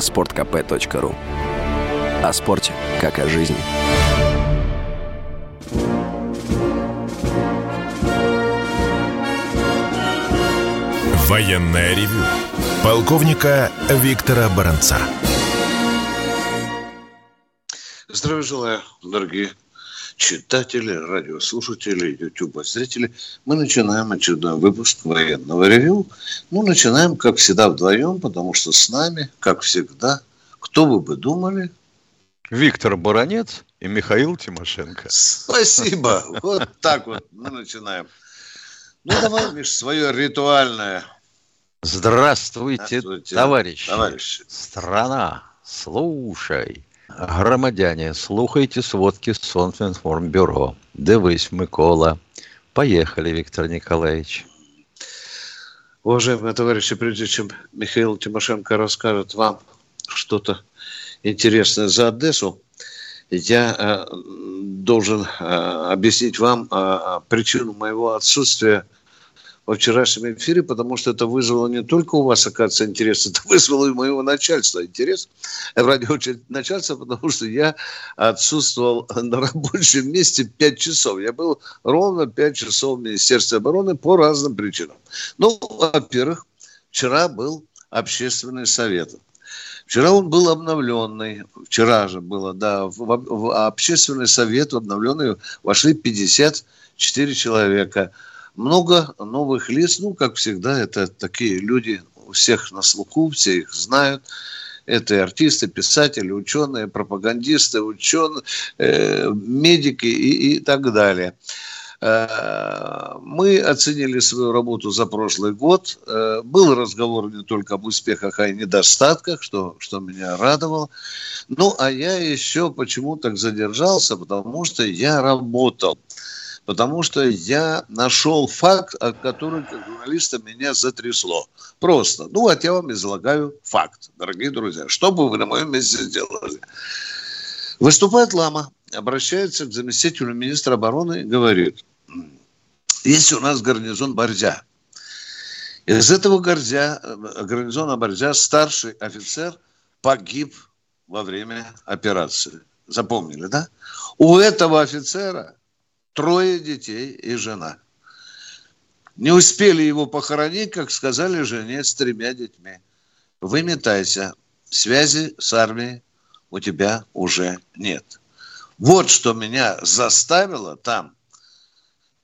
sportkp.ru О спорте, как о жизни. Военное ревю полковника Виктора Баранца. Здравия желаю, дорогие читатели, радиослушатели, YouTube-зрители. Мы начинаем очередной выпуск военного ревю. Ну, начинаем, как всегда, вдвоем, потому что с нами, как всегда, кто вы бы думали? Виктор Баранец и Михаил Тимошенко. Спасибо. Вот так вот мы начинаем. Ну, давай, Миш, свое ритуальное. Здравствуйте, Здравствуйте товарищи. товарищи. Страна, слушай. Громадяне, слухайте сводки Сонфінформбюро. Дивись, Микола. Поехали, Виктор Николаевич. Уважаемые товарищи, прежде чем Михаил Тимошенко расскажет вам что-то интересное за Одессу, я э, должен э, объяснить вам э, причину моего отсутствия – во вчерашнем эфире, потому что это вызвало не только у вас, оказывается, интерес, это вызвало и моего начальства интерес, в радио начальства, потому что я отсутствовал на рабочем месте 5 часов. Я был ровно 5 часов в Министерстве обороны по разным причинам. Ну, во-первых, вчера был общественный совет. Вчера он был обновленный, вчера же было, да, в, в общественный совет обновленный вошли 54 человека – много новых лиц, ну, как всегда, это такие люди, у всех на слуху, все их знают. Это и артисты, писатели, ученые, пропагандисты, ученые, э, медики и, и так далее. Э, мы оценили свою работу за прошлый год. Э, был разговор не только об успехах, а и недостатках, что, что меня радовало. Ну, а я еще почему так задержался, потому что я работал потому что я нашел факт, от которого как журналиста меня затрясло. Просто. Ну, вот я вам излагаю факт, дорогие друзья. Что бы вы на моем месте сделали? Выступает Лама, обращается к заместителю министра обороны и говорит, есть у нас гарнизон Борзя. Из этого Горзя, гарнизона Борзя старший офицер погиб во время операции. Запомнили, да? У этого офицера трое детей и жена. Не успели его похоронить, как сказали жене с тремя детьми. Выметайся, связи с армией у тебя уже нет. Вот что меня заставило там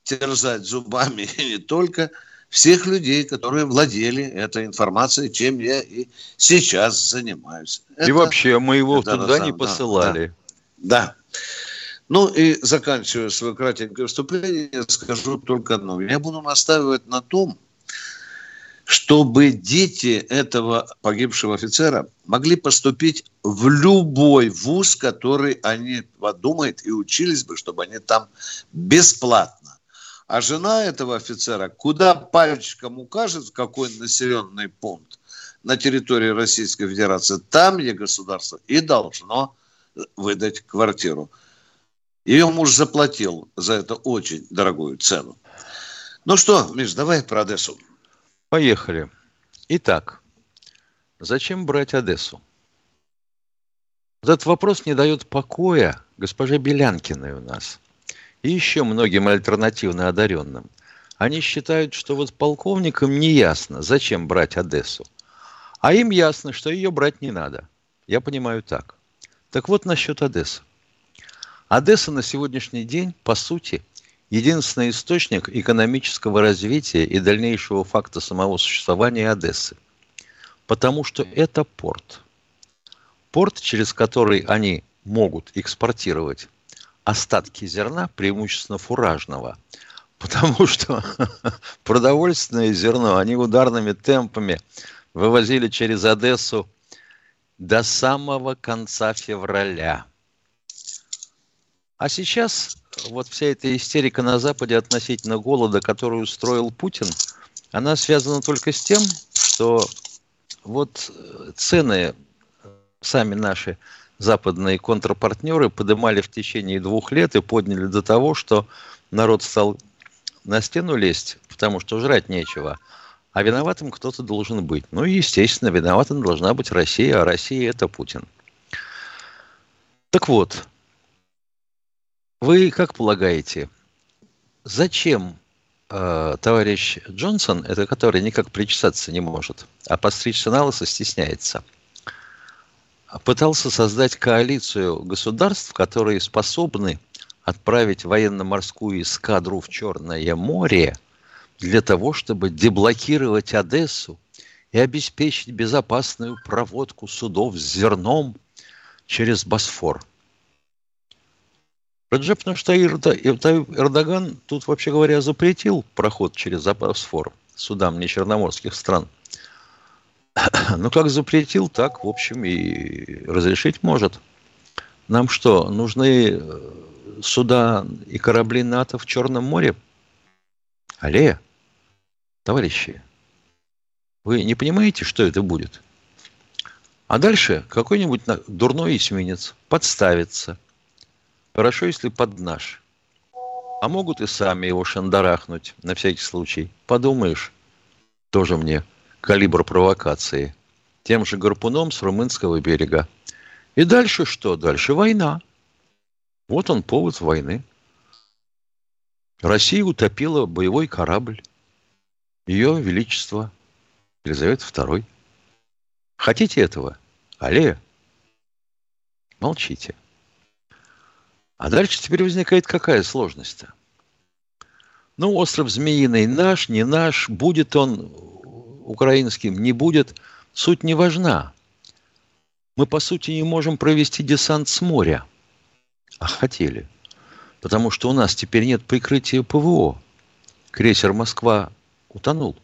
терзать зубами и не только всех людей, которые владели этой информацией, чем я и сейчас занимаюсь. И это, вообще мы его туда не посылали. Да. да. Ну и заканчивая свое кратенькое выступление, скажу только одно. Я буду настаивать на том, чтобы дети этого погибшего офицера могли поступить в любой вуз, который они подумают и учились бы, чтобы они там бесплатно. А жена этого офицера, куда пальчиком укажет, какой населенный пункт на территории Российской Федерации, там ей государство и должно выдать квартиру. Ее муж заплатил за это очень дорогую цену. Ну что, Миш, давай про Одессу. Поехали. Итак, зачем брать Одессу? Этот вопрос не дает покоя госпоже Белянкиной у нас и еще многим альтернативно одаренным. Они считают, что вот полковникам не ясно, зачем брать Одессу. А им ясно, что ее брать не надо. Я понимаю так. Так вот насчет Одессы. Одесса на сегодняшний день, по сути, единственный источник экономического развития и дальнейшего факта самого существования Одессы. Потому что это порт. Порт, через который они могут экспортировать остатки зерна, преимущественно фуражного, потому что продовольственное зерно они ударными темпами вывозили через Одессу до самого конца февраля – а сейчас вот вся эта истерика на Западе относительно голода, которую устроил Путин, она связана только с тем, что вот э, цены сами наши западные контрпартнеры поднимали в течение двух лет и подняли до того, что народ стал на стену лезть, потому что жрать нечего. А виноватым кто-то должен быть. Ну и, естественно, виноватым должна быть Россия, а Россия – это Путин. Так вот, вы как полагаете, зачем э, товарищ Джонсон, это который никак причесаться не может, а постричься на лысо стесняется, пытался создать коалицию государств, которые способны отправить военно-морскую эскадру в Черное море для того, чтобы деблокировать Одессу и обеспечить безопасную проводку судов с зерном через Босфор. Раджеп Эрдоган тут, вообще говоря, запретил проход через Босфор судам не черноморских стран. Ну, как запретил, так, в общем, и разрешить может. Нам что, нужны э, суда и корабли НАТО в Черном море? Алле, товарищи, вы не понимаете, что это будет? А дальше какой-нибудь дурной эсминец подставится. Хорошо, если под наш. А могут и сами его шандарахнуть, на всякий случай. Подумаешь, тоже мне калибр провокации. Тем же гарпуном с румынского берега. И дальше что? Дальше война. Вот он повод войны. Россия утопила боевой корабль. Ее Величество Елизавета II. Хотите этого? Алле? Молчите. А дальше теперь возникает какая сложность-то? Ну, остров Змеиный наш, не наш, будет он украинским, не будет, суть не важна. Мы, по сути, не можем провести десант с моря. А хотели. Потому что у нас теперь нет прикрытия ПВО. Крейсер «Москва» утонул.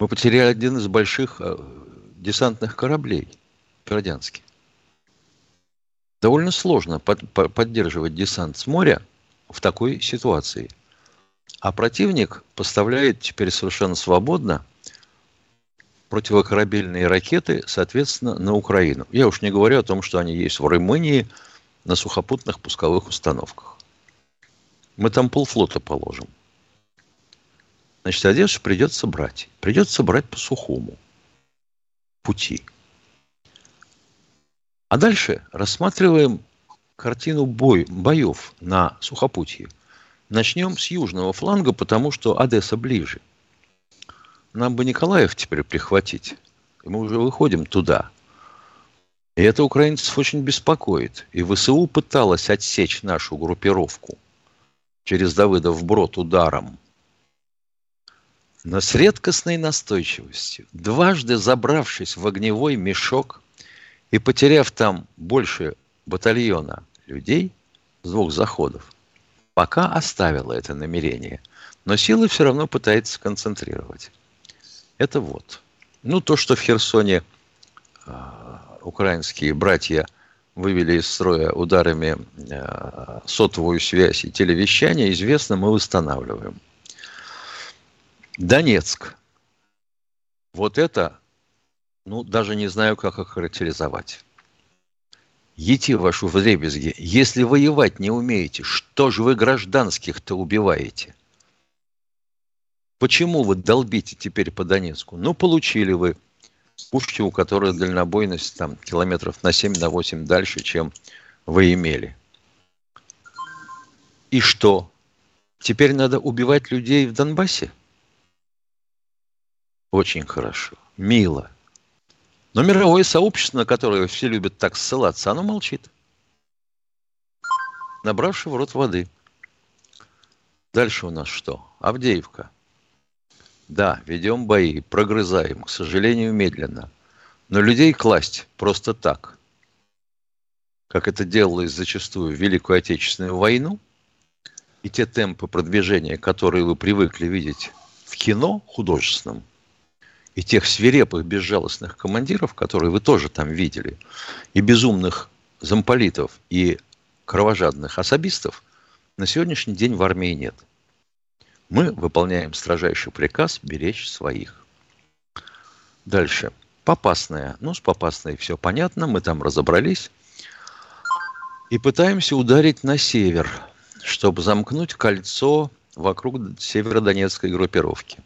Мы потеряли один из больших э, десантных кораблей, Перодянский. Довольно сложно под, под, поддерживать десант с моря в такой ситуации. А противник поставляет теперь совершенно свободно противокорабельные ракеты, соответственно, на Украину. Я уж не говорю о том, что они есть в Румынии на сухопутных пусковых установках. Мы там полфлота положим. Значит, Одессу придется брать. Придется брать по сухому пути. А дальше рассматриваем картину бой, боев на сухопутье. Начнем с южного фланга, потому что Одесса ближе. Нам бы Николаев теперь прихватить. И мы уже выходим туда. И это украинцев очень беспокоит. И ВСУ пыталась отсечь нашу группировку через Давыдов брод ударом – но с редкостной настойчивостью, дважды забравшись в огневой мешок и потеряв там больше батальона людей с двух заходов, пока оставила это намерение, но силы все равно пытается концентрировать. Это вот. Ну, то, что в Херсоне э, украинские братья вывели из строя ударами э, сотовую связь и телевещание, известно, мы восстанавливаем. Донецк. Вот это, ну, даже не знаю, как охарактеризовать. Ети вашу в дребезги. Если воевать не умеете, что же вы гражданских-то убиваете? Почему вы долбите теперь по Донецку? Ну, получили вы пушки, у которых дальнобойность там километров на 7, на 8 дальше, чем вы имели. И что? Теперь надо убивать людей в Донбассе? Очень хорошо. Мило. Но мировое сообщество, на которое все любят так ссылаться, оно молчит. Набравши в рот воды. Дальше у нас что? Авдеевка. Да, ведем бои, прогрызаем, к сожалению, медленно. Но людей класть просто так, как это делалось зачастую в Великую Отечественную войну, и те темпы продвижения, которые вы привыкли видеть в кино художественном, и тех свирепых, безжалостных командиров, которые вы тоже там видели, и безумных замполитов, и кровожадных особистов, на сегодняшний день в армии нет. Мы выполняем строжайший приказ беречь своих. Дальше. Попасная. Ну, с Попасной все понятно, мы там разобрались. И пытаемся ударить на север, чтобы замкнуть кольцо вокруг северодонецкой группировки.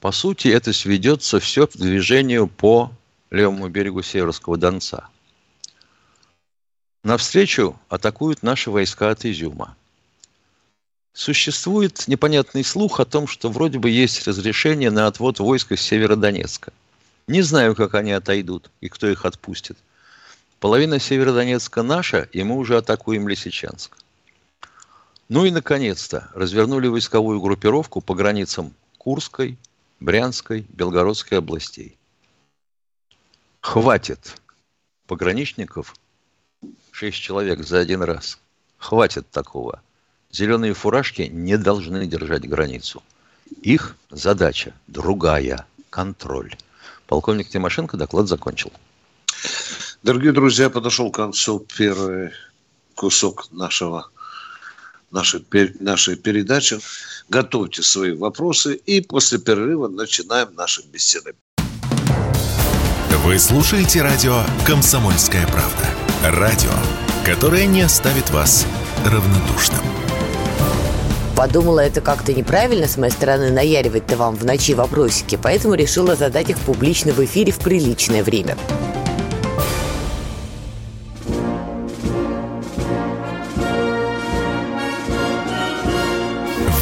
По сути, это сведется все к движению по левому берегу Северского Донца. Навстречу атакуют наши войска от Изюма. Существует непонятный слух о том, что вроде бы есть разрешение на отвод войск из Северодонецка. Не знаю, как они отойдут и кто их отпустит. Половина Северодонецка наша, и мы уже атакуем Лисичанск. Ну и, наконец-то, развернули войсковую группировку по границам Курской, Брянской, Белгородской областей. Хватит пограничников, шесть человек за один раз. Хватит такого. Зеленые фуражки не должны держать границу. Их задача другая – контроль. Полковник Тимошенко доклад закончил. Дорогие друзья, подошел к концу первый кусок нашего нашей, нашей передачи. Готовьте свои вопросы и после перерыва начинаем наши беседы. Вы слушаете радио «Комсомольская правда». Радио, которое не оставит вас равнодушным. Подумала, это как-то неправильно с моей стороны наяривать-то вам в ночи вопросики, поэтому решила задать их публично в эфире в приличное время.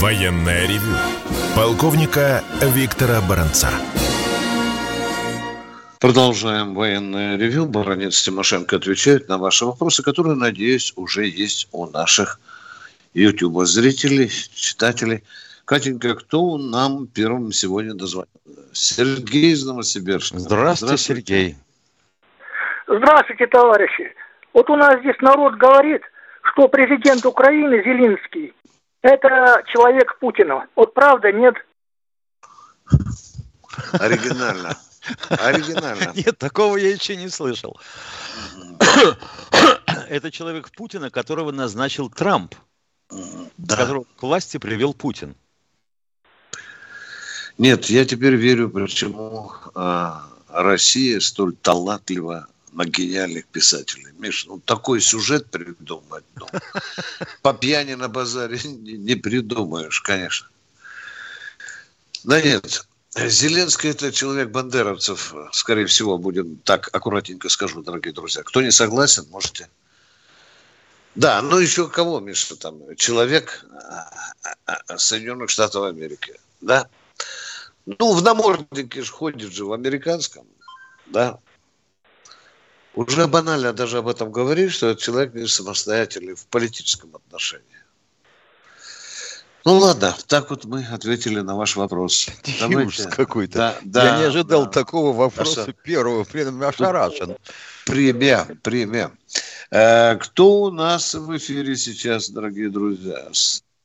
Военная ревю. Полковника Виктора Баранца. Продолжаем военное ревю. Баранец Тимошенко отвечает на ваши вопросы, которые, надеюсь, уже есть у наших YouTube зрителей, читателей. Катенька, кто нам первым сегодня дозвонил? Сергей из Новосибирска. Здравствуйте, Здравствуйте, Сергей. Здравствуйте, товарищи. Вот у нас здесь народ говорит, что президент Украины Зеленский это человек Путина. Вот правда, нет? Оригинально. Оригинально. Нет, такого я еще не слышал. Это человек Путина, которого назначил Трамп. Да. Которого к власти привел Путин. Нет, я теперь верю, почему а, Россия столь талантлива на гениальных писателей. Миш, ну такой сюжет придумать, ну, по пьяни на базаре не, не придумаешь, конечно. Да нет, Зеленский это человек бандеровцев, скорее всего, будем так аккуратненько скажу, дорогие друзья. Кто не согласен, можете. Да, ну еще кого, Миша, там, человек а, а, а, Соединенных Штатов Америки, да? Ну, в наморднике же ходит же в американском, да? Уже банально даже об этом говорить, что этот человек не самостоятельный в политическом отношении. Ну ладно, так вот мы ответили на ваш вопрос. Ужас какой-то. Да, да, Я не ожидал да. такого вопроса Аша... первого, при этом ошарашен. Премия, премия. Э, кто у нас в эфире сейчас, дорогие друзья?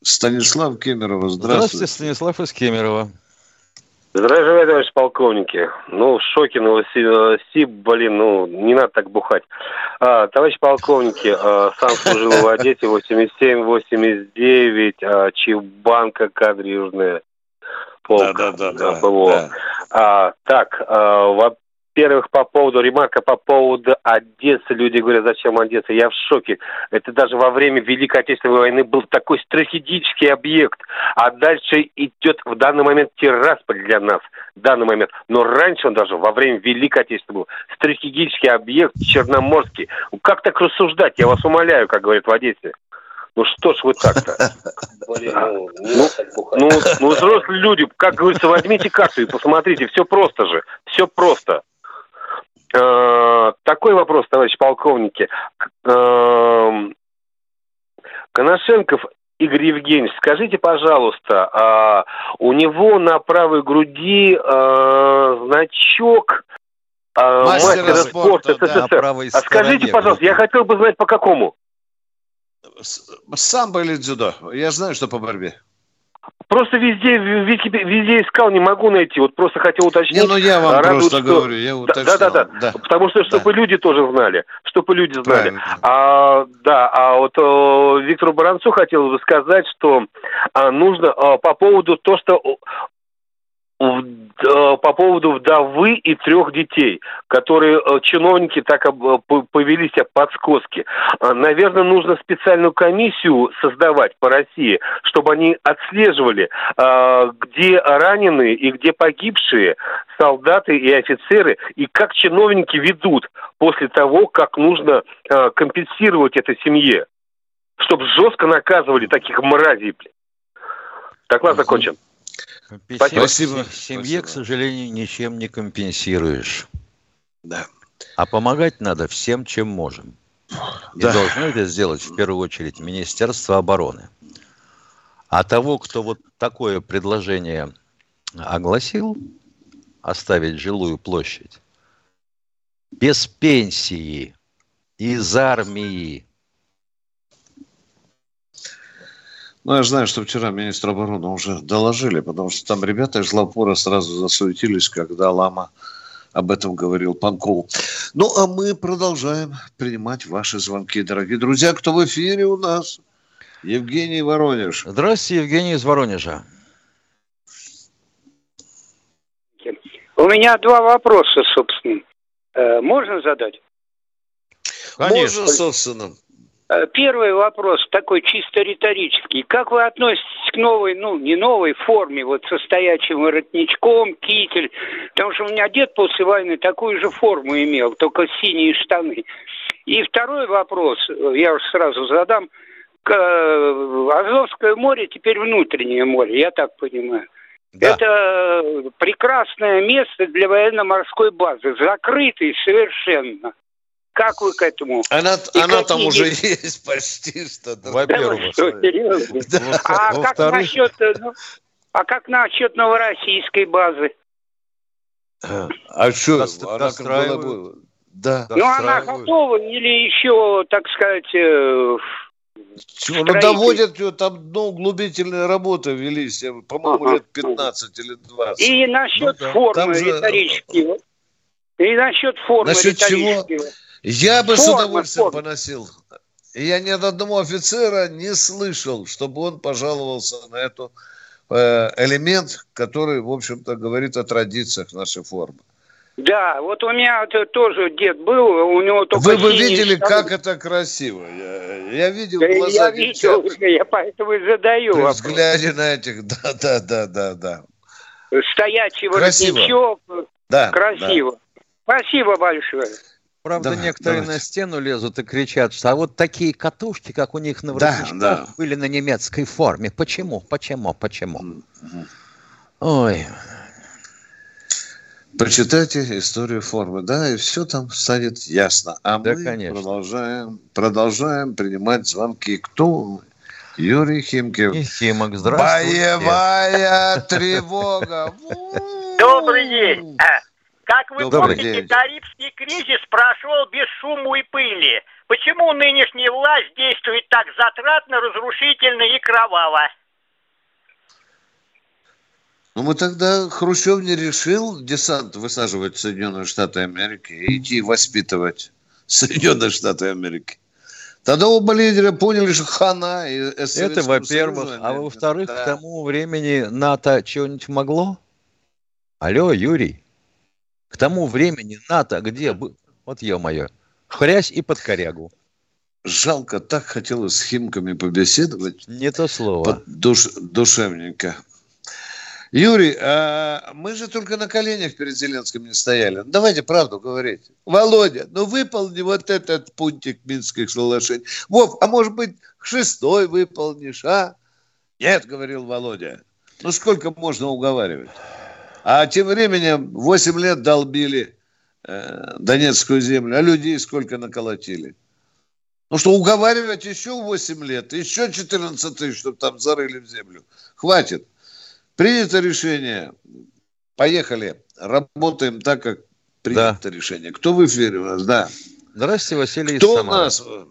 Станислав Кемерова, здравствуйте. Здравствуйте, Станислав из Кемерово. Здравия товарищ полковники. Ну, в шоке Новосиб, блин, ну, не надо так бухать. А, товарищ полковники, а, сам служил в Одессе 87-89, а, Чебанка, кадры южные. Полк, да, да, да, да, ПВО. Да. А, так, а, во-первых, по поводу ремарка, по поводу Одессы. Люди говорят, зачем Одесса? Я в шоке. Это даже во время Великой Отечественной войны был такой стратегический объект. А дальше идет в данный момент Тирасполь для нас. В данный момент. Но раньше он даже во время Великой Отечественной был стратегический объект Черноморский. Как так рассуждать? Я вас умоляю, как говорят в Одессе. Ну что ж вы так-то? Ну, ну, ну, взрослые люди, как говорится, возьмите карту и посмотрите, все просто же, все просто. Э, такой вопрос, товарищ полковники. Э, Коношенков Игорь Евгеньевич, скажите, пожалуйста, а у него на правой груди а, значок а, мастера, мастера спорта, спорта СССР. Да, а скажите, пожалуйста, я хотел бы знать, по какому? Самбо или дзюдо? Я знаю, что по борьбе. Просто везде, везде, везде искал, не могу найти. Вот просто хотел уточнить. Не, ну я вам Радует, просто что... говорю, я уточнил. Да, да, да, да. Потому что, чтобы да. люди тоже знали. Чтобы люди знали. А, да, а вот о, Виктору Баранцу хотел бы сказать, что а, нужно а, по поводу того, что Э, по поводу вдовы и трех детей, которые э, чиновники так повели себя подскоски. А, наверное, нужно специальную комиссию создавать по России, чтобы они отслеживали, а, где раненые и где погибшие солдаты и офицеры, и как чиновники ведут после того, как нужно а, компенсировать этой семье, чтобы жестко наказывали таких мразей. Доклад закончен. Спасибо. Семье, Спасибо. к сожалению, ничем не компенсируешь. Да. А помогать надо всем, чем можем. И да. должно это сделать в первую очередь Министерство обороны. А того, кто вот такое предложение огласил, оставить жилую площадь, без пенсии, из армии, Ну, я знаю, что вчера министр обороны уже доложили, потому что там ребята из Лапора сразу засуетились, когда Лама об этом говорил Панков. Ну, а мы продолжаем принимать ваши звонки, дорогие друзья. Кто в эфире у нас? Евгений Воронеж. Здравствуйте, Евгений из Воронежа. У меня два вопроса, собственно. Э, можно задать? Конечно. Можно, собственно. Э, первый вопрос такой чисто риторический. Как вы относитесь к новой, ну, не новой форме, вот со стоячим воротничком, китель? Потому что у меня дед после войны такую же форму имел, только синие штаны. И второй вопрос, я уж сразу задам. Э, Азовское море теперь внутреннее море, я так понимаю. Да. Это прекрасное место для военно-морской базы, закрытый совершенно. Как вы к этому? Она, она там уже есть почти что. Во-первых. Да, а как насчет, ну, а как насчет новороссийской базы? А что? Она была Да. Ну, она готова или еще, так сказать, э, чего? Ну, доводят ее, там ну, углубительные работы велись, по-моему, ага. лет 15 или 20. И насчет ну, да. формы же... риторической. И насчет формы Насчет чего? Я бы форма, с удовольствием форма. поносил. Я ни от одного офицера не слышал, чтобы он пожаловался на эту э, элемент, который, в общем-то, говорит о традициях нашей формы. Да, вот у меня тоже дед был, у него только Вы бы видели, штаны. как это красиво. Я, я видел да глаза Я видел уже, я поэтому и задаю При вопрос. взгляде на этих, да, да, да, да, да. Стоячий воротничок. Да, красиво. Да. Спасибо большое. Правда, да, некоторые давайте. на стену лезут и кричат, что а вот такие катушки, как у них на воротничках, да, да. были на немецкой форме. Почему? Почему? Почему? Угу. Ой. Прочитайте историю формы, да, и все там станет ясно. А да, мы конечно. продолжаем, продолжаем принимать звонки. Кто? Юрий Химкев. И Химок, здравствуйте. Боевая тревога. Добрый день. Как вы Добрый помните, день. Карибский кризис прошел без шума и пыли. Почему нынешняя власть действует так затратно, разрушительно и кроваво? Ну, мы тогда Хрущев не решил десант высаживать в Соединенные Штаты Америки и идти воспитывать Соединенные Штаты Америки. Тогда оба лидера поняли, что хана и Это, во-первых. А во-вторых, да. к тому времени НАТО чего-нибудь могло? Алло, Юрий. К тому времени НАТО где был? Вот ё-моё. Хрясь и под корягу. Жалко, так хотелось с Химками побеседовать. Не то слово. Под душ, душевненько. Юрий, а мы же только на коленях перед Зеленским не стояли. Давайте правду говорить. Володя, ну выполни вот этот пунктик Минских соглашений. Вов, а может быть шестой выполнишь, а? Нет, говорил Володя. Ну сколько можно уговаривать? А тем временем 8 лет долбили э, Донецкую землю, а людей сколько наколотили. Ну что, уговаривать еще 8 лет, еще 14 тысяч, чтобы там зарыли в землю. Хватит. Принято решение. Поехали. Работаем так, как принято да. решение. Кто в эфире у нас? Да. Здравствуйте, Василий Кто у нас? Э,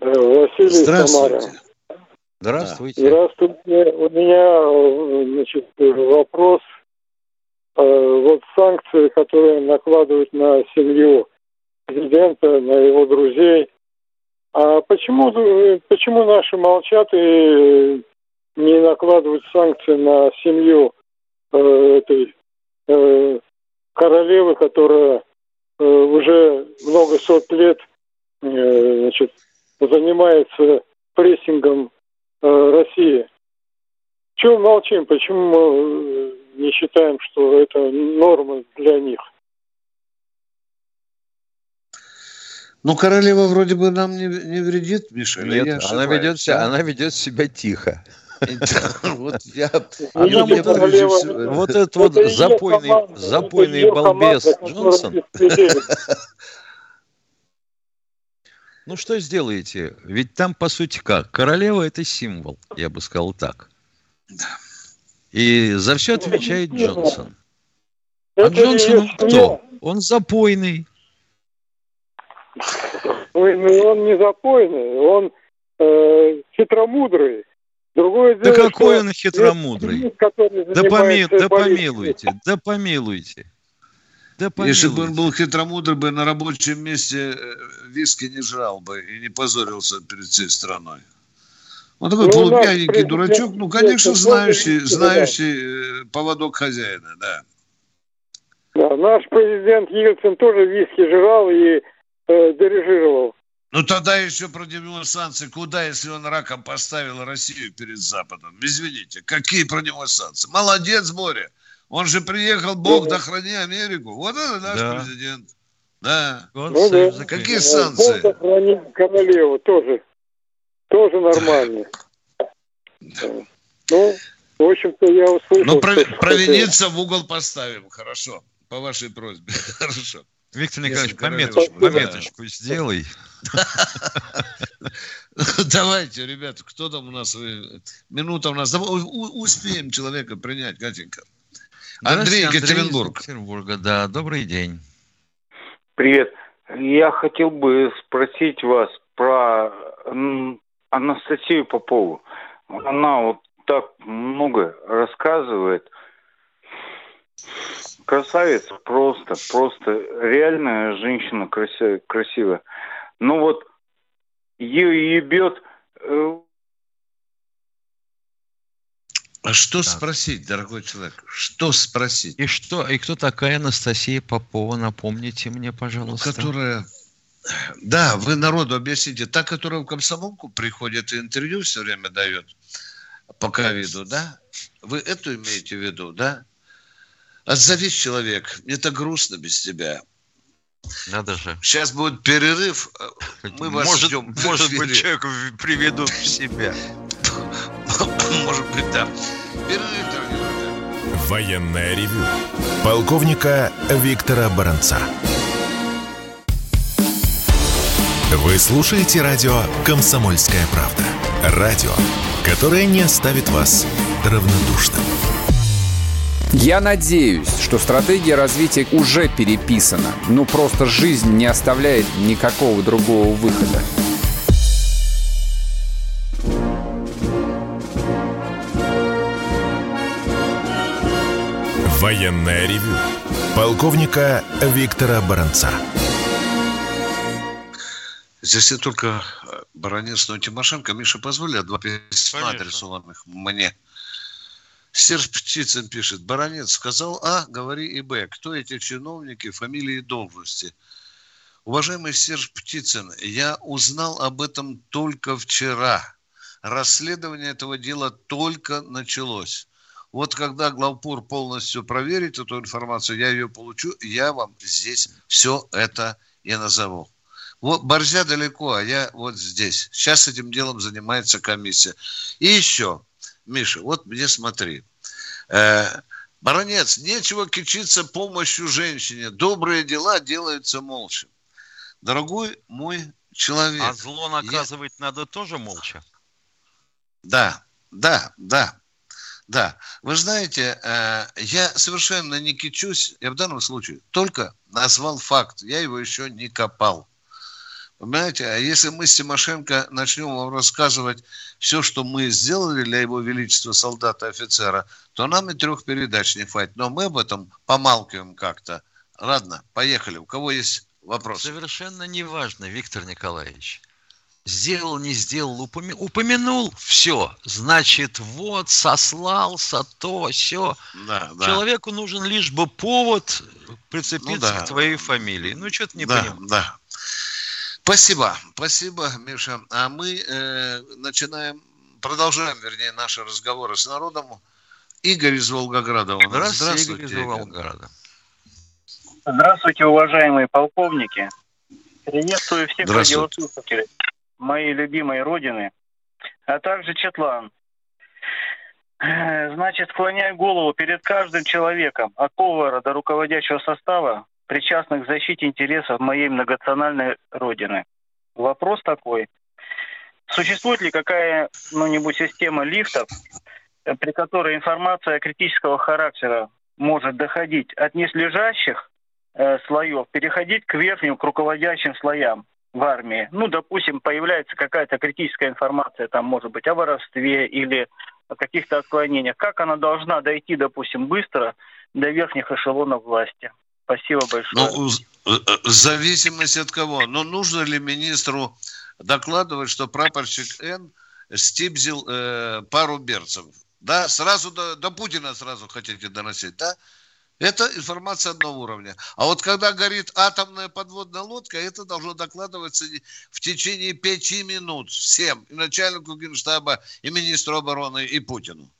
Василий Здравствуйте. Самара. Здравствуйте. Здравствуйте. У меня значит, вопрос. Э, вот санкции, которые накладывают на семью президента, на его друзей. А почему, почему наши молчат и не накладывают санкции на семью э, этой э, королевы, которая уже много сот лет значит, занимается прессингом России. Чего молчим? Почему мы э, не считаем, что это норма для них? Ну, королева вроде бы нам не, не вредит, Миша. Нет, она ведет, себя, она ведет себя тихо. Вот я... Вот этот вот запойный, запойный балбес Джонсон. Ну что сделаете? Ведь там, по сути, как? Королева – это символ, я бы сказал так. И за все отвечает Джонсон. А Джонсон кто? Он запойный. Он не запойный, он э, хитромудрый. Другое дело, да какой он хитромудрый? Да, поми, да помилуйте, да помилуйте. Да Если бы он был хитромудрый, бы на рабочем месте э, виски не жрал бы и не позорился перед всей страной. Он такой ну, полупьяненький дурачок, ну, конечно, знающий, знающий э, поводок хозяина, да. Да, наш президент Ельцин тоже виски жрал и э, дирижировал. Ну тогда еще продвинул санкции. Куда, если он раком поставил Россию перед Западом? Извините, какие про него санкции? Молодец, Боря. Он же приехал, Бог, да храни Америку. Вот это наш да. президент. Да. Он ну, да. Какие санкции? Бог храни королеву тоже. Тоже нормально. Ну, в общем-то, я услышал... Ну, провиниться в угол поставим. Хорошо. По вашей просьбе. Хорошо. Виктор Николаевич, пометочку, пометочку сделай. Давайте, ребята, кто там у нас? Минута у нас. Успеем человека принять, Катенька. Андрей, Екатеринбург. Екатеринбурга, да. Добрый день. Привет. Я хотел бы спросить вас про Анастасию Попову. Она вот так много рассказывает красавица просто, просто реальная женщина красивая. красивая. Ну вот ее ебет. Э, а что да. спросить, дорогой человек? Что спросить? И что? И кто такая Анастасия Попова? Напомните мне, пожалуйста. Которая да, вы народу объясните. Та, которая в комсомолку приходит и интервью все время дает по ковиду, да? Вы эту имеете в виду, да? Отзовись, человек. Мне так грустно без тебя. Надо же. Сейчас будет перерыв. Мы вас может, ждем. Может быть, человек приведут в себя. Может быть, да. Перерыв, дорогие ревю. Полковника Виктора Баранца. Вы слушаете радио «Комсомольская правда». Радио, которое не оставит вас равнодушным. Я надеюсь, что стратегия развития уже переписана. Ну просто жизнь не оставляет никакого другого выхода. Военная ревю. Полковника Виктора Баранца. Здесь не только Баранец, но и Тимошенко. Миша, позволь, два письма адресованных мне. Серж Птицын пишет, Баранец сказал А, говори и Б. Кто эти чиновники, фамилии и должности? Уважаемый Серж Птицын, я узнал об этом только вчера. Расследование этого дела только началось. Вот когда главпур полностью проверит эту информацию, я ее получу, я вам здесь все это и назову. Вот Борзя далеко, а я вот здесь. Сейчас этим делом занимается комиссия. И еще, Миша, вот мне смотри. Э, Баронец, нечего кичиться помощью женщине. Добрые дела делаются молча. Дорогой мой человек. А зло наказывать я... надо тоже молча? Да, да, да. Да, вы знаете, э, я совершенно не кичусь, я в данном случае только назвал факт, я его еще не копал. Понимаете, а если мы с Тимошенко начнем вам рассказывать все, что мы сделали для его величества солдата и офицера, то нам и трех передач не хватит. Но мы об этом помалкиваем как-то. Ладно, поехали. У кого есть вопрос? Совершенно не важно, Виктор Николаевич. Сделал, не сделал, упомя... упомянул, все, значит, вот, сослался, то, все. Да, да. Человеку нужен лишь бы повод прицепиться Ну да. к твоей фамилии. Ну, что-то не да, понимаю. да. Спасибо, спасибо, Миша. А мы э, начинаем, продолжаем, вернее, наши разговоры с народом. Игорь из Волгограда у нас. Здравствуйте, Игорь из Волгограда. Здравствуйте, уважаемые полковники. Приветствую всех Здравствуйте. радиослушателей моей любимой родины, а также Четлан. Э, Значит, склоняю голову перед каждым человеком, от повара до руководящего состава, причастных к защите интересов моей многонациональной родины. Вопрос такой. Существует ли какая-нибудь система лифтов, э, при которой информация критического характера может доходить от низлежащих э, слоев, переходить к верхним, к руководящим слоям в армии. Ну, допустим, появляется какая-то критическая информация, там, может быть, о воровстве или о каких-то отклонениях. Как она должна дойти, допустим, быстро до верхних эшелонов власти? Спасибо большое. Ну, э, в зависимости от кого. Но нужно ли министру докладывать, что прапорщик Н стибзил э, пару берцев? Да, сразу до, до Путина сразу хотите доносить, да? Это информация одного уровня. А вот когда горит атомная подводная лодка, это должно докладываться в течение пяти минут всем, и начальнику генштаба, и министру обороны, и Путину.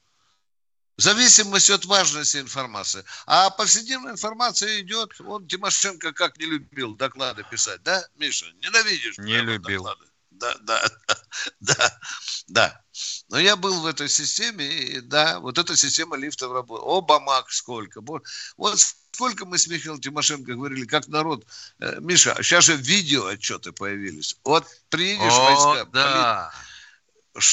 В зависимости от важности информации. А повседневная информация идет, он Тимошенко как не любил доклады писать, да, Миша? Ненавидишь? Не любил. доклады. Да, да, да, да. Но я был в этой системе, и да, вот эта система лифтов работает. О, бамак сколько. Вот сколько мы с Михаилом Тимошенко говорили, как народ. Э, Миша, сейчас же видео отчеты появились. Вот приедешь О, войска, да.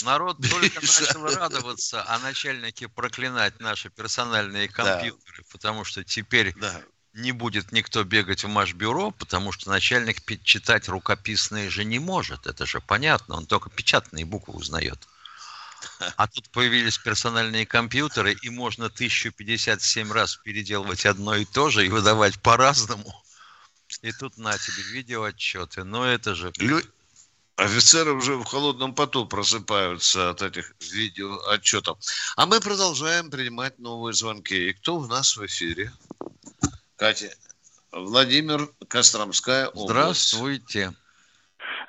Народ только начал радоваться, а начальники проклинать наши персональные компьютеры, потому что теперь Да. Не будет никто бегать в Машбюро, потому что начальник читать рукописные же не может. Это же понятно, он только печатные буквы узнает. А тут появились персональные компьютеры, и можно 1057 раз переделывать одно и то же и выдавать по-разному. И тут на тебе видеоотчеты. Но это же... Лю- Офицеры уже в холодном поту просыпаются от этих видеоотчетов. А мы продолжаем принимать новые звонки. И кто у нас в эфире? Катя. Владимир Костромская область. Здравствуйте.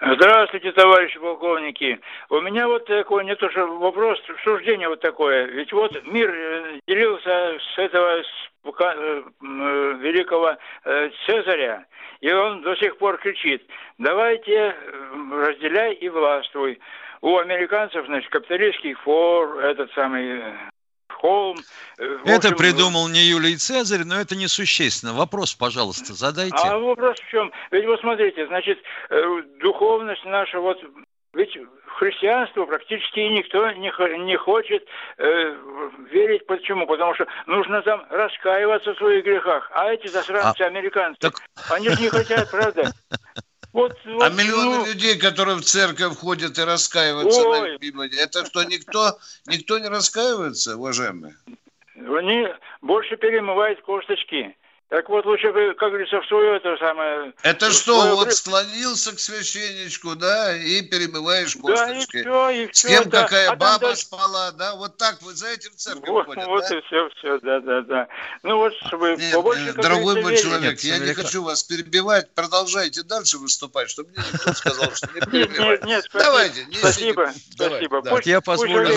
Здравствуйте, товарищи полковники. У меня вот такой, не то что вопрос, суждение вот такое. Ведь вот мир э, делился с этого с пока- э, э, великого э, Цезаря, и он до сих пор кричит, давайте разделяй и властвуй. У американцев, значит, капиталистский фор, этот самый холм. э, Это придумал не Юлий Цезарь, но это несущественно. Вопрос, пожалуйста, задайте. А вопрос в чем? Ведь вот смотрите, значит, э, духовность наша, вот, ведь христианство практически никто не, не хочет э, верить. Почему? Потому что нужно там раскаиваться в своих грехах. А эти засранцы, американцы, они же не хотят, правда? Вот, вот, А миллионы ну, людей, которые в церковь ходят и раскаиваются на Ой. Библии, это что, никто, никто не раскаивается, уважаемые? они больше перемывают косточки. Так вот, лучше бы, как говорится, в свое это самое... Это что, свое вот склонился к священничку, да, и перемываешь Да, и косточки. все, и С все. кем да. какая А баба дальше- спала, да, вот так вот за этим в церковь Вот, ходят, вот да? и все, все, да, да, да. Ну вот, чтобы Нет, побольше, э, дорогой мой верили. человек, я не хочу вас перебивать, продолжайте дальше выступать, чтобы мне никто сказал, что не Нет, перебивать. нет, нет, спасибо. Давайте, не Спасибо. Давай, спасибо. да. Пусть- я, позволю,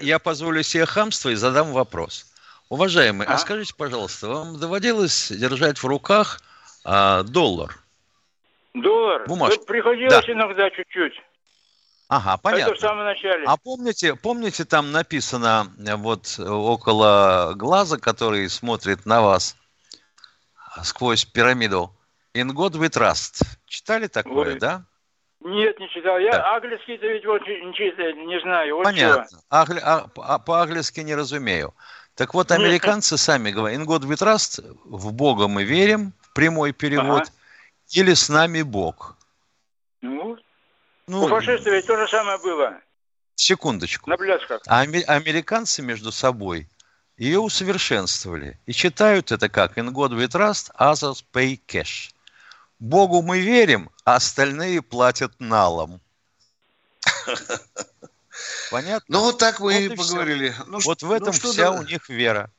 я позволю себе хамство и задам вопрос. Уважаемый, а, А? скажите, пожалуйста, вам доводилось держать в руках а, доллар? Доллар? Бумажки. Да, Приходилось Да. иногда чуть-чуть. Ага, понятно. Это в самом начале. А помните, помните, там написано э, вот э, около глаза, который смотрит на вас сквозь пирамиду «In God we trust». Читали такое, Ой. да? Нет, не читал. Я Да. английский-то ведь вот не, не знаю. Вот Понятно. чего. Агли- а- а- по-английски не разумею. Так вот, Нет. американцы сами говорят, in God we trust, в Бога мы верим, прямой перевод, Ага. или с нами Бог. Ну, Ну, у фашистов ведь то же самое было. секундочку. На плясках. А аме- американцы между собой ее усовершенствовали и читают это как in God we trust, others pay cash. Богу мы верим, а остальные платят налом. Понятно? Ну, вот так мы Вот и поговорили. Ну, Вот в этом ну, что вся да- у них вера.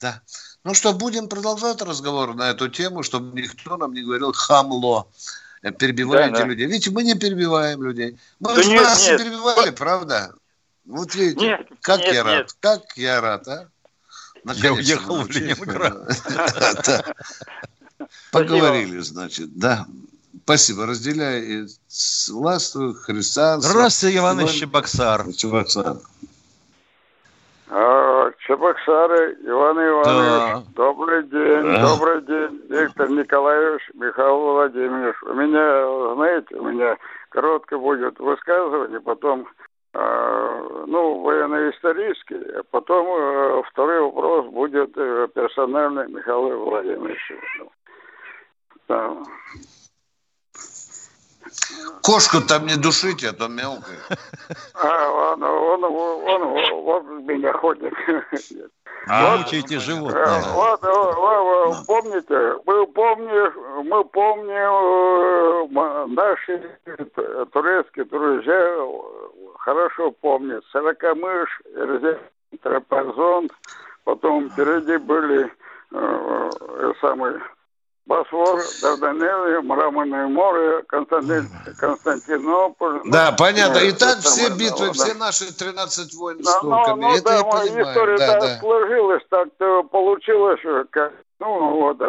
Да. Ну что, будем продолжать разговор на эту тему, чтобы никто нам не говорил хамло. э, Перебиваете Да, да. людей. Видите, мы не перебиваем людей. Мы Да же нет, нас нет. не перебивали, правда? Вот видите, Нет, как нет, я рад, нет. как я рад, а? Я уехал в. Ленинград. Поговорили, значит, да. Спасибо, разделяю властью Христа. Здравствуйте, Иван из Чебоксар. Чебоксар. А, Чебоксары, Иван Иванович, добрый день, Да. добрый день, Виктор Николаевич, Михаил Владимирович. У меня, знаете, у меня короткое будет высказывание, потом, э, ну, военно-исторический, а потом э, второй вопрос будет э, персональный Михаилу Владимировичу. Да. Кошку там не душите, а то мелкая. А, он, он, он, он, он меня ходит. Вот. мучайте Э, животное. Вот, э, э, э, помните, мы помним, мы помним, э, наши турецкие друзья хорошо помнят. Сорокомыш, Эрзень, Трапезон, потом впереди были э, э, самый Босфор, Дарданелли, Мраморное море, Константин, Константинополь. Да, Ну, понятно. И так это все самое, битвы, да, все да. наши 13 войн с Да, турками. ну, ну, Это да, я понимаю. история Да, так да. сложилась, так-то получилось, как, ну, вот.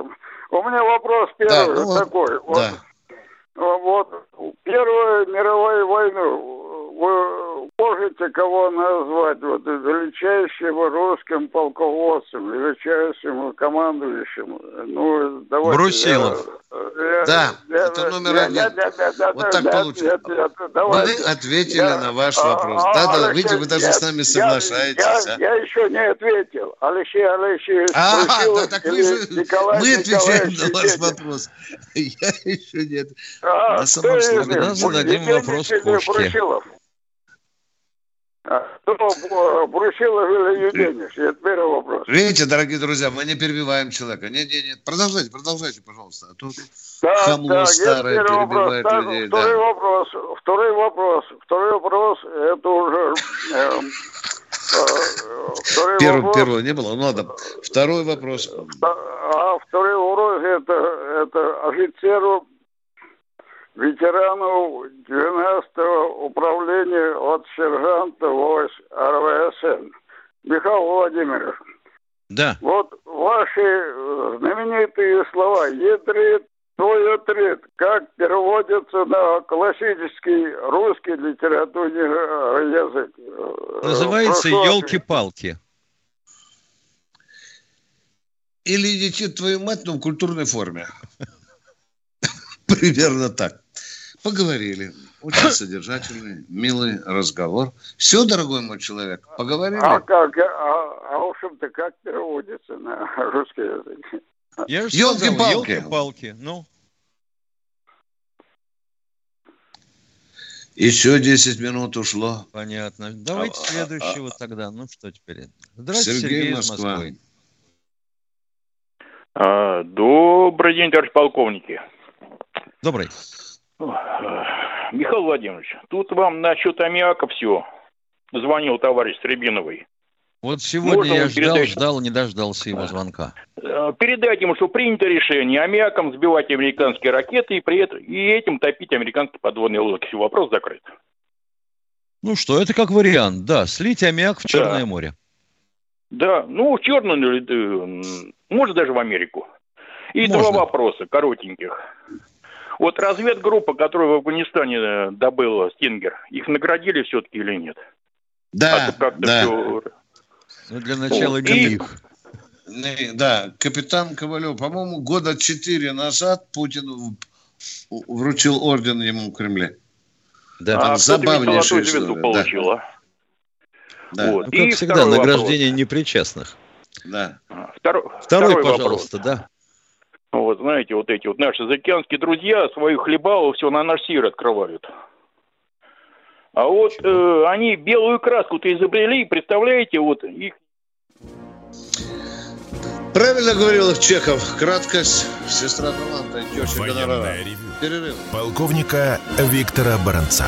У меня вопрос первый ну вот, такой. Вот, Да. вот Первую мировую войну вы можете кого назвать вот величайшим русским полководцем, величайшим командующим? Ну, давайте. Брусилов. я- я- Да, я- это номер я- один. нет, нет, нет, нет, Вот так нет, Вы давайте. ответили Я- на ваш а, вопрос. а, Да, да, Алексей, видите, вы даже я- с нами я- соглашаетесь. Я, а? я еще не ответил. Алексей Алексеевич А, Брусилов да, так вы же... Николай Мы отвечаем Николаевич на ваш вопрос. Я еще нет. А, На самом деле, да, зададим вопрос Кошке. Брусилов? А, Кто Брусилов или Евгеньевич? Это первый вопрос. Видите, дорогие друзья, мы не перебиваем человека. Нет, нет, нет. Продолжайте, продолжайте, пожалуйста. А то Так, хамло так, старое вопрос. перебивает Так, людей. второй да. вопрос. Второй вопрос. Второй вопрос. Это уже... эм, э, Второй Первого, вопрос. первого не было? Ну ладно. Второй вопрос. А второй вопрос это, это офицеру, ветерану 12-го управления от сержанта РВСН. Михаил Владимирович, Да. вот ваши э, знаменитые слова «едрит», «твой отряд», как переводятся на классический русский литературный э, язык? Э, Называется прошу елки-палки. Или летит твою мать, но в культурной форме. Примерно так. Поговорили. Очень содержательный, милый разговор. Все, дорогой мой человек, поговорили. А как, а, а в общем-то, как переводится на русский язык? Я же сказал, Ёлки-палки. елки-палки. Ну, Еще 10 минут ушло. понятно. Давайте А, а, следующего тогда. Ну, что теперь? Здравствуйте, Сергей, Сергей, из Москва. Москвы. А, Добрый день, товарищ полковники. Добрый. Михаил Владимирович, тут вам насчет аммиака все. Звонил товарищ Сребиновый. Вот сегодня Можно я ждал, передайте? ждал, не дождался его звонка. Э, Передайте ему, что принято решение аммиаком сбивать американские ракеты и, при этом, и этим топить американские подводные лодки. Вопрос закрыт. Ну что, это как вариант, да, слить аммиак в Черное море. Да, ну, в или, э, может, даже в Америку. И Можно. два вопроса коротеньких. Вот разведгруппа, которая в Афганистане э, добыла Стингер, их наградили все-таки или нет? Да, А да. всё- Ну, для начала И- их. Не, Да, капитан Ковалев, по-моему, года четыре назад Путин вручил орден ему в Кремле. Да. А забавнейшая история, да. получил, а? Да. Вот. Ну, И как всегда, второй награждение непричастных. Да. вопрос. Второй, Второй, вопрос. пожалуйста, да. Вот, знаете, вот эти вот наши заокеанские друзья свою хлебалу все на наш сир открывают. А вот э, они белую краску-то изобрели, представляете, вот их Правильно говорил Чехов. Краткость, сестра таланта и теща гонорара. Перерыв. Полковника Виктора Баранца.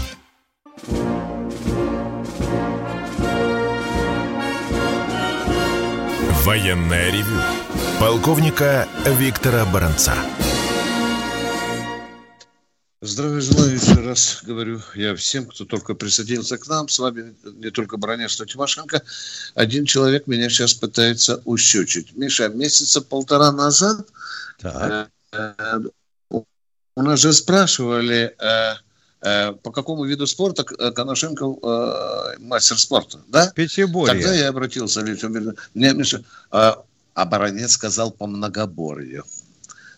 Военное ревю полковника Виктора Баранца. Здравия желаю еще раз, говорю я всем, кто только присоединился к нам. С вами не только Бронец, но Тимошенко. Один человек меня сейчас пытается ущечить. Миша, месяца полтора назад э, э, у нас же спрашивали, э, по какому виду спорта К- Коношенко э, мастер спорта, да? Пятиборье. Тогда я обратился. Мне, Миша, а, а Баранец сказал по многоборью.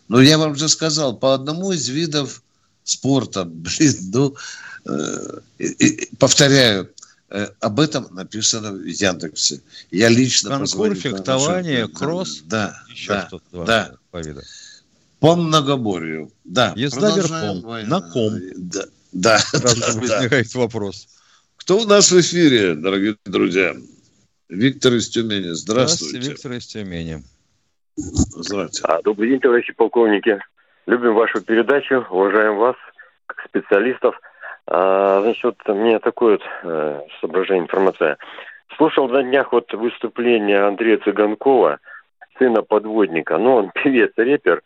Но я вам же сказал, по одному из видов спорта, блин, ну, э, и- повторяю, э, об этом написано в Яндексе. Я лично Конкур, позвоню фехтование, кросс, да, еще да, что-то. да. по виду. По многоборью, да. Езда верхом, на ком. Да, да, Сразу да, да. возникает вопрос. Кто у нас в эфире, дорогие друзья? Виктор из Тюмени. Здравствуйте. Виктор из Тюмени. Здравствуйте. А, добрый день, товарищи полковники. Любим вашу передачу, уважаем вас как специалистов. А, значит, вот у меня такое вот э, соображение, информация. Слушал на днях вот выступление Андрея Цыганкова, сына подводника. Ну, он певец, репер.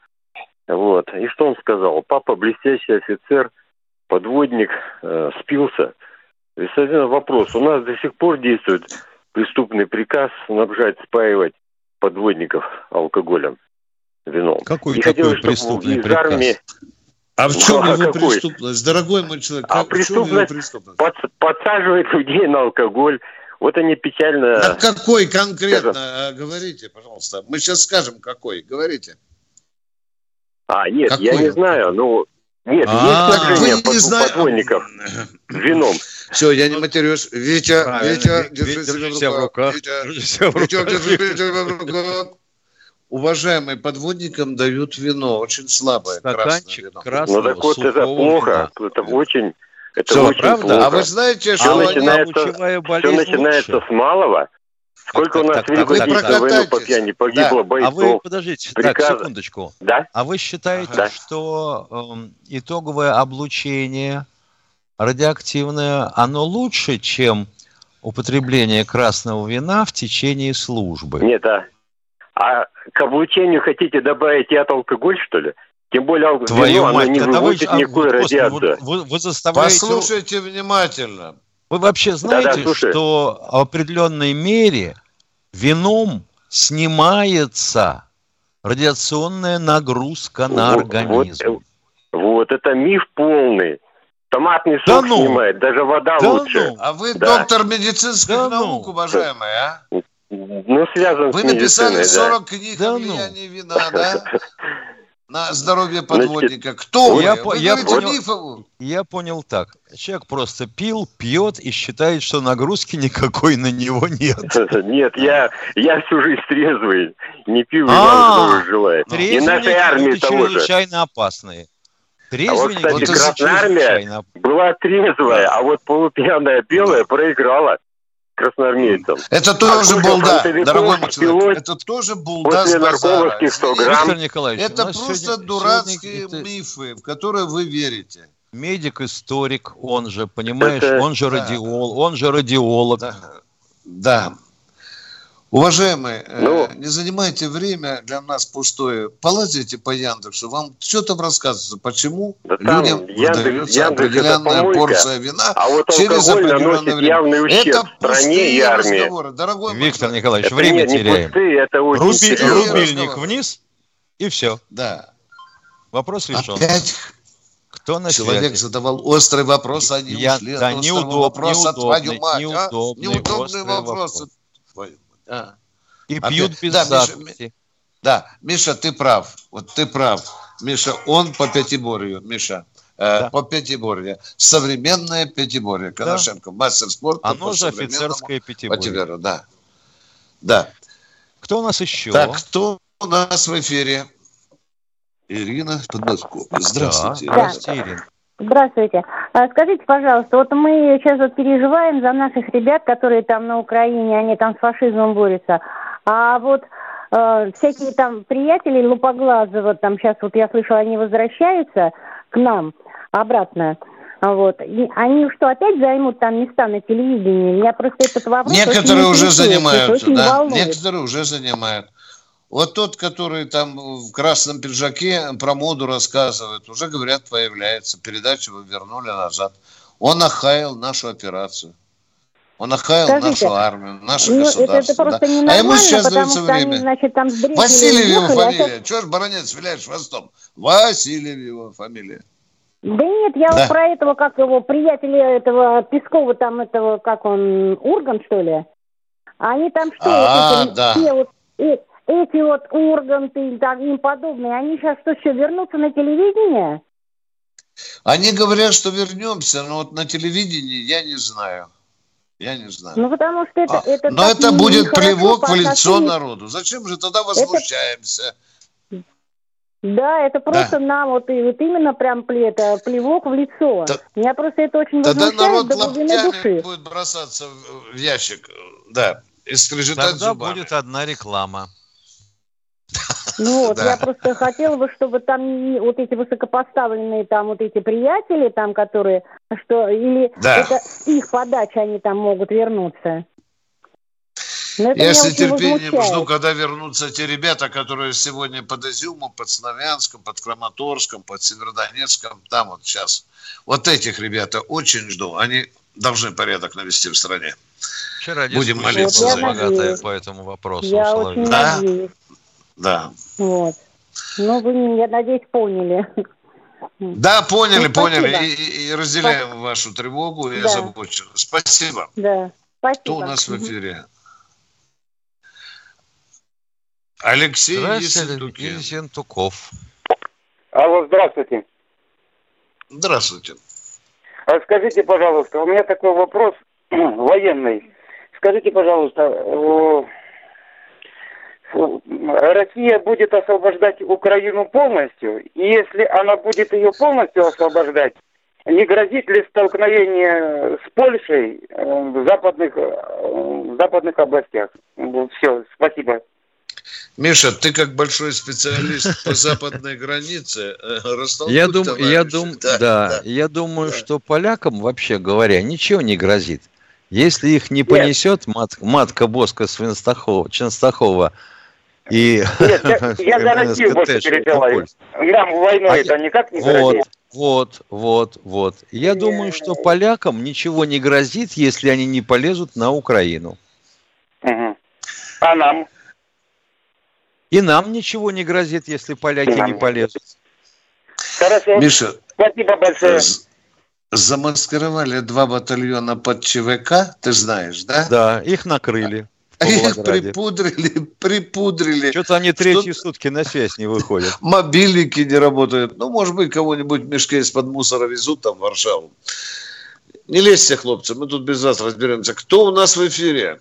Вот. И что он сказал? Папа блестящий офицер, подводник, э, спился. Соответственно, вопрос. У нас до сих пор действует преступный приказ снабжать, спаивать подводников алкоголем, вином. Какой И такой хотелось, преступный приказ? армии- А в Ну, чем а его какой? преступность? Дорогой мой человек, А как- в чем его преступность преступность? под- подсаживает людей на алкоголь. Вот они печально... На какой конкретно? а, Говорите, пожалуйста. Мы сейчас скажем, какой. Говорите. А, нет, я Какой? не знаю. Ну, нет, А, есть снабжение вы не знаете. подводников вином. Все, я не матерюсь. Витя. Витя, держи себя в руках. Витя, Держи себя в руках. Уважаемые, подводникам дают вино, очень слабое красное Стаканчик вино. красного Ну так вот это плохо. вина. Это очень... Это Всё, очень правда? плохо. А вы знаете, что они- начинается, всё болезнь начинается с малого. Сколько Так, у нас так, так, Великую так, Отечественную войну по пьяни погибло Да. А бойцов. вы, подождите, так, приказа. секундочку. Да? А вы считаете, Да. что эм, итоговое облучение радиоактивное, оно лучше, чем употребление красного вина в течение службы? Нет, а, а к облучению хотите добавить и от алкоголь, что ли? Тем более алкоголь Твою мать, не вы, выводит а, никакой вот, господи, радиации. вот вы, вы заставляете... Послушайте внимательно. Вы вообще знаете, Да-да, слушаю. что в определенной мере вином снимается радиационная нагрузка на Вот- организм? Вот, вот, это миф полный. Томатный Да сок ну! снимает, даже вода Да лучше. ну! А вы Да. доктор медицинских Да ну. наук, уважаемый, а? Ну, связан Вы с написали медициной, да. 40 книг Да о ну. влиянии вина, да? На здоровье подводника. Кто Я вы? по- Вы я понял. мифовую. Я понял так. Человек просто пил, пьет и считает, что нагрузки никакой на него нет. Нет, я, я всю жизнь трезвый. Не пью А, вина, здоровья желаю. И нашей армии того же. чрезвычайно опасные. А вот, кстати, люди Красная Армия чрезвычайно была трезвая, а вот полупьяная белая проиграла красноармейцам. Это тоже сколько булда, дорогой мой человек. спилось Это тоже булда После с базара. наркомовских 100 Извините. грамм. Виктор Николаевич, Это просто сегодня- дурацкие сегодня это мифы, в которые вы верите. медик-историк, он же, понимаешь, Это- он же да. радиол, он же радиолог. Да. Да. Уважаемые, э, Ну. не занимайте время для нас пустое. Полазите по Яндексу, вам что там рассказывается, почему Да там людям Яндекс- выдается Яндекс это определенная помойка, порция вина а вот через определенное время. явный ущерб Это стране и армии. разговоры, дорогой мой Виктор человек. Николаевич, Это время нет, не теряем. пустые, это очень Руби- рубильник вниз, и все. Да. Вопрос решен. Опять Кто на человек связи? задавал острый вопрос, они Я- ушли да, от острого неудоб- вопроса, твою неудобный, мать, а? неудобный, Неудобные острый вопросы. вопрос. А. И Опять- пьют без Да, Миша, запахи. Да, Миша, ты прав. Вот ты прав. Миша, он по пятиборью. Миша, э, Да. по пятиборье. Современное пятиборье. Коношенко, мастер спорта. Оно же офицерское пятиборье. пятиборью, да. Да. Кто у нас еще? Так, кто у нас в эфире? Ирина Подмосковье. Здравствуйте. Да, здравствуйте, Ирина. Здравствуйте. А, Скажите, пожалуйста, вот мы сейчас вот переживаем за наших ребят, которые там на Украине, они там с фашизмом борются. А вот э, всякие там приятели Лупоглазова, там сейчас вот я слышала, они возвращаются к нам обратно. А Вот. И они что, опять займут там места на телевидении? Меня просто этот вопрос Некоторые уже интересует, занимают, очень да. волнует. Некоторые уже занимают. Вот тот, который там в красном пиджаке про моду рассказывает, уже, говорят, появляется. Передачу вы вернули назад. Он охаял нашу операцию. Он охаял Скажите, нашу армию, наше ну, это, государство. это просто да. А ему сейчас дается что они, время. значит, там Васильев его а фамилия. Чего ж баронец виляешь хвостом? Васильев его фамилия. Да нет, я Да. вот про этого, как его, приятеля этого Пескова, там этого, как он, Урган, что ли? Они там что, А, вот да. все вот, эти вот Урганты и так им подобные, они сейчас что, что, вернутся на телевидение? Они говорят, что вернемся, но вот на телевидении я не знаю. Я не знаю. Ну, потому что это... А, это Но это будет плевок в лицо народу. Зачем же тогда возмущаемся? Да, это просто нам вот, и вот именно прям это плевок в лицо. Меня просто это очень Тогда возмущает народ до души. будет бросаться в в ящик, да, и скрежетать Тогда зубами. будет одна реклама. Ну вот, Да. я просто хотела бы, чтобы там не- вот эти высокопоставленные там вот эти приятели там, которые, что, или Да. это с их подачи они там могут вернуться. Я меня с нетерпением жду, когда вернутся те ребята, которые сегодня под Изюмом, под Славянском, под Краматорском, под Северодонецком, там вот сейчас. Вот этих ребята очень жду. Они должны порядок навести в стране. Вчера Будем молиться за них. богатая по этому вопросу. Я очень Соловьева. надеюсь. Да. Вот. Ну, вы, я надеюсь, поняли. Да, поняли, Ну, поняли. спасибо. И, и- разделяем вашу тревогу и Да. озабоченность. Спасибо. Да, спасибо. Кто у нас в эфире? Алексей Ессентуков. Алло, здравствуйте. Здравствуйте. А Скажите, пожалуйста, у меня такой вопрос военный. Скажите, пожалуйста, Россия будет освобождать Украину полностью, и если она будет ее полностью освобождать, не грозит ли столкновение с Польшей э, в западных, э, в западных областях? Вот, все, спасибо. Миша, ты как большой специалист по западной границе, э, Я, дум, я, дум, да, я думаю, что полякам, вообще говоря, ничего не грозит. Если их не понесет мат- матка Боска Свинстахова, Ченстахова и... Нет, я, я за Россию больше переживаю. Нам войной А это я- никак не Вот, грозит. вот, вот, вот. Я думаю, что полякам ничего не грозит, если они не полезут на Украину. Мгм. А нам? И нам ничего не грозит, если поляки не полезут. Хорошо. Миша, Спасибо большое. з- замаскировали два батальона под ЧВК, ты знаешь, да? Да, их накрыли. Их припудрили, припудрили. Что-то они третьи сутки на связь не выходят. Мобильники не работают. Ну, может быть, кого-нибудь в мешке из-под мусора везут там в Варшаву. Не лезьте, хлопцы, мы тут без вас разберемся. Кто у нас в эфире?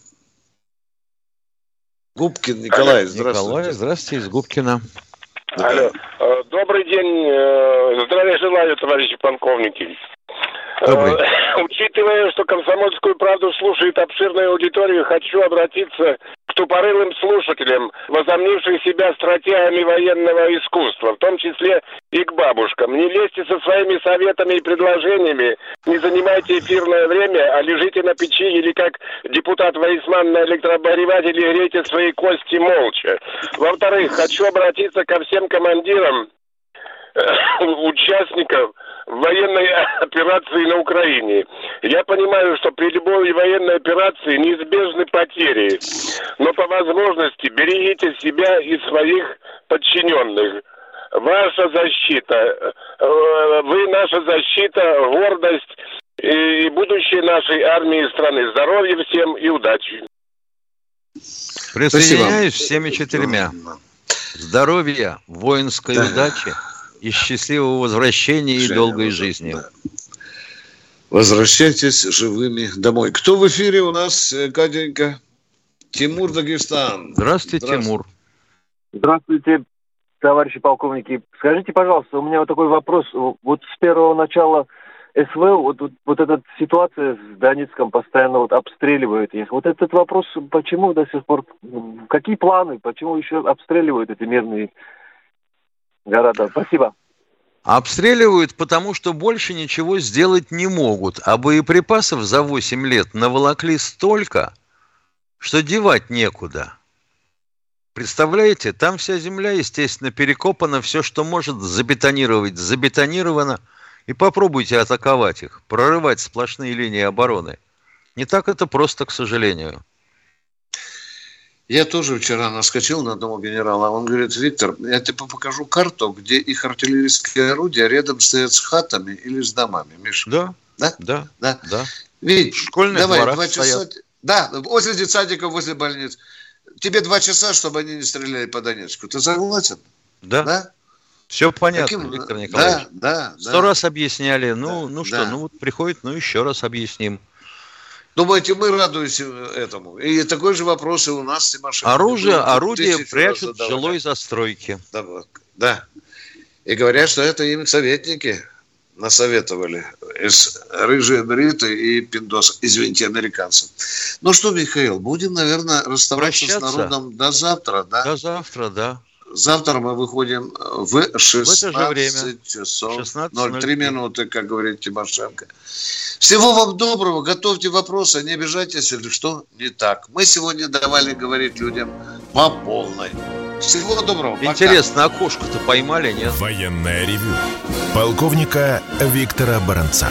Губкин Николай, здравствуйте. Николай, здравствуйте, из Губкина. Алло. Э, Добрый день. э, Здравия желаю, товарищи полковники. Добрый. Э, Учитывая, что комсомольскую правду слушает обширная аудитория, хочу обратиться к тупорылым слушателям, возомнившим себя стратегами военного искусства, в том числе и к бабушкам. Не лезьте со своими советами и предложениями, не занимайте эфирное время, а лежите на печи или как депутат Ваисман на электрообогревателе грейте свои кости молча. Во-вторых, хочу обратиться ко всем командирам участников военной операции на Украине. Я понимаю, что при любой военной операции неизбежны потери, но по возможности берегите себя и своих подчиненных. Ваша защита, э, вы наша защита, гордость и будущее нашей армии и страны. Здоровья всем и удачи. Присоединяюсь всеми четырьмя. Здоровья, воинской Да. удачи и счастливого возвращения и долгой жизни. Возвращайтесь живыми домой. Кто в эфире у нас, э, Катенька? Тимур Дагестан. Здравствуйте, Здравствуйте, Тимур. Здравствуйте, товарищи полковники. Скажите, пожалуйста, у меня вот такой вопрос. Вот с первого начала СВ, вот, вот, вот эта ситуация с Донецком постоянно вот обстреливают их. Вот этот вопрос, почему до сих пор, какие планы, почему еще обстреливают эти мирные города? Спасибо. Обстреливают, потому что больше ничего сделать не могут. А боеприпасов за 8 лет наволокли столько, что девать некуда. Представляете, там вся земля, естественно, перекопана, все, что может забетонировать, забетонировано – и попробуйте атаковать их, прорывать сплошные линии обороны. Не так это просто, к сожалению. Я тоже вчера наскочил на одного генерала. Он говорит, Виктор, я тебе покажу карту, где их артиллерийские орудия рядом стоят с хатами или с домами. Миша. Да. Да? Да. Да. да. Ведь, Школьные давай, два часа. стоят. Да, возле детсадиков, возле больниц. Тебе два часа, чтобы они не стреляли по Донецку. Ты согласен? Да. Да? Все понятно, Каким... Виктор Николаевич. Да, да. Сто да. раз объясняли. Ну, да, ну что, да. ну вот приходит, ну еще раз объясним. Думаете, мы радуемся этому? И такой же вопрос и у нас, Тимошенко. Оружие, Ну, орудие прячут в жилой застройке. Да, да. И говорят, что это им советники насоветовали. Из рыжие бриты и пиндос, извините, американцев. Ну что, Михаил, будем, наверное, расставаться Прощаться? с народом до завтра, да? До завтра, да. Завтра мы выходим в 16 В это же время. часов 16:03. 03 минуты, как говорит Тимошенко. Всего вам доброго, готовьте вопросы, не обижайтесь, или что не так. Мы сегодня давали говорить людям по полной. Всего доброго. пока. Интересно, окошко-то поймали, нет? Военное ревю полковника Виктора Баранца.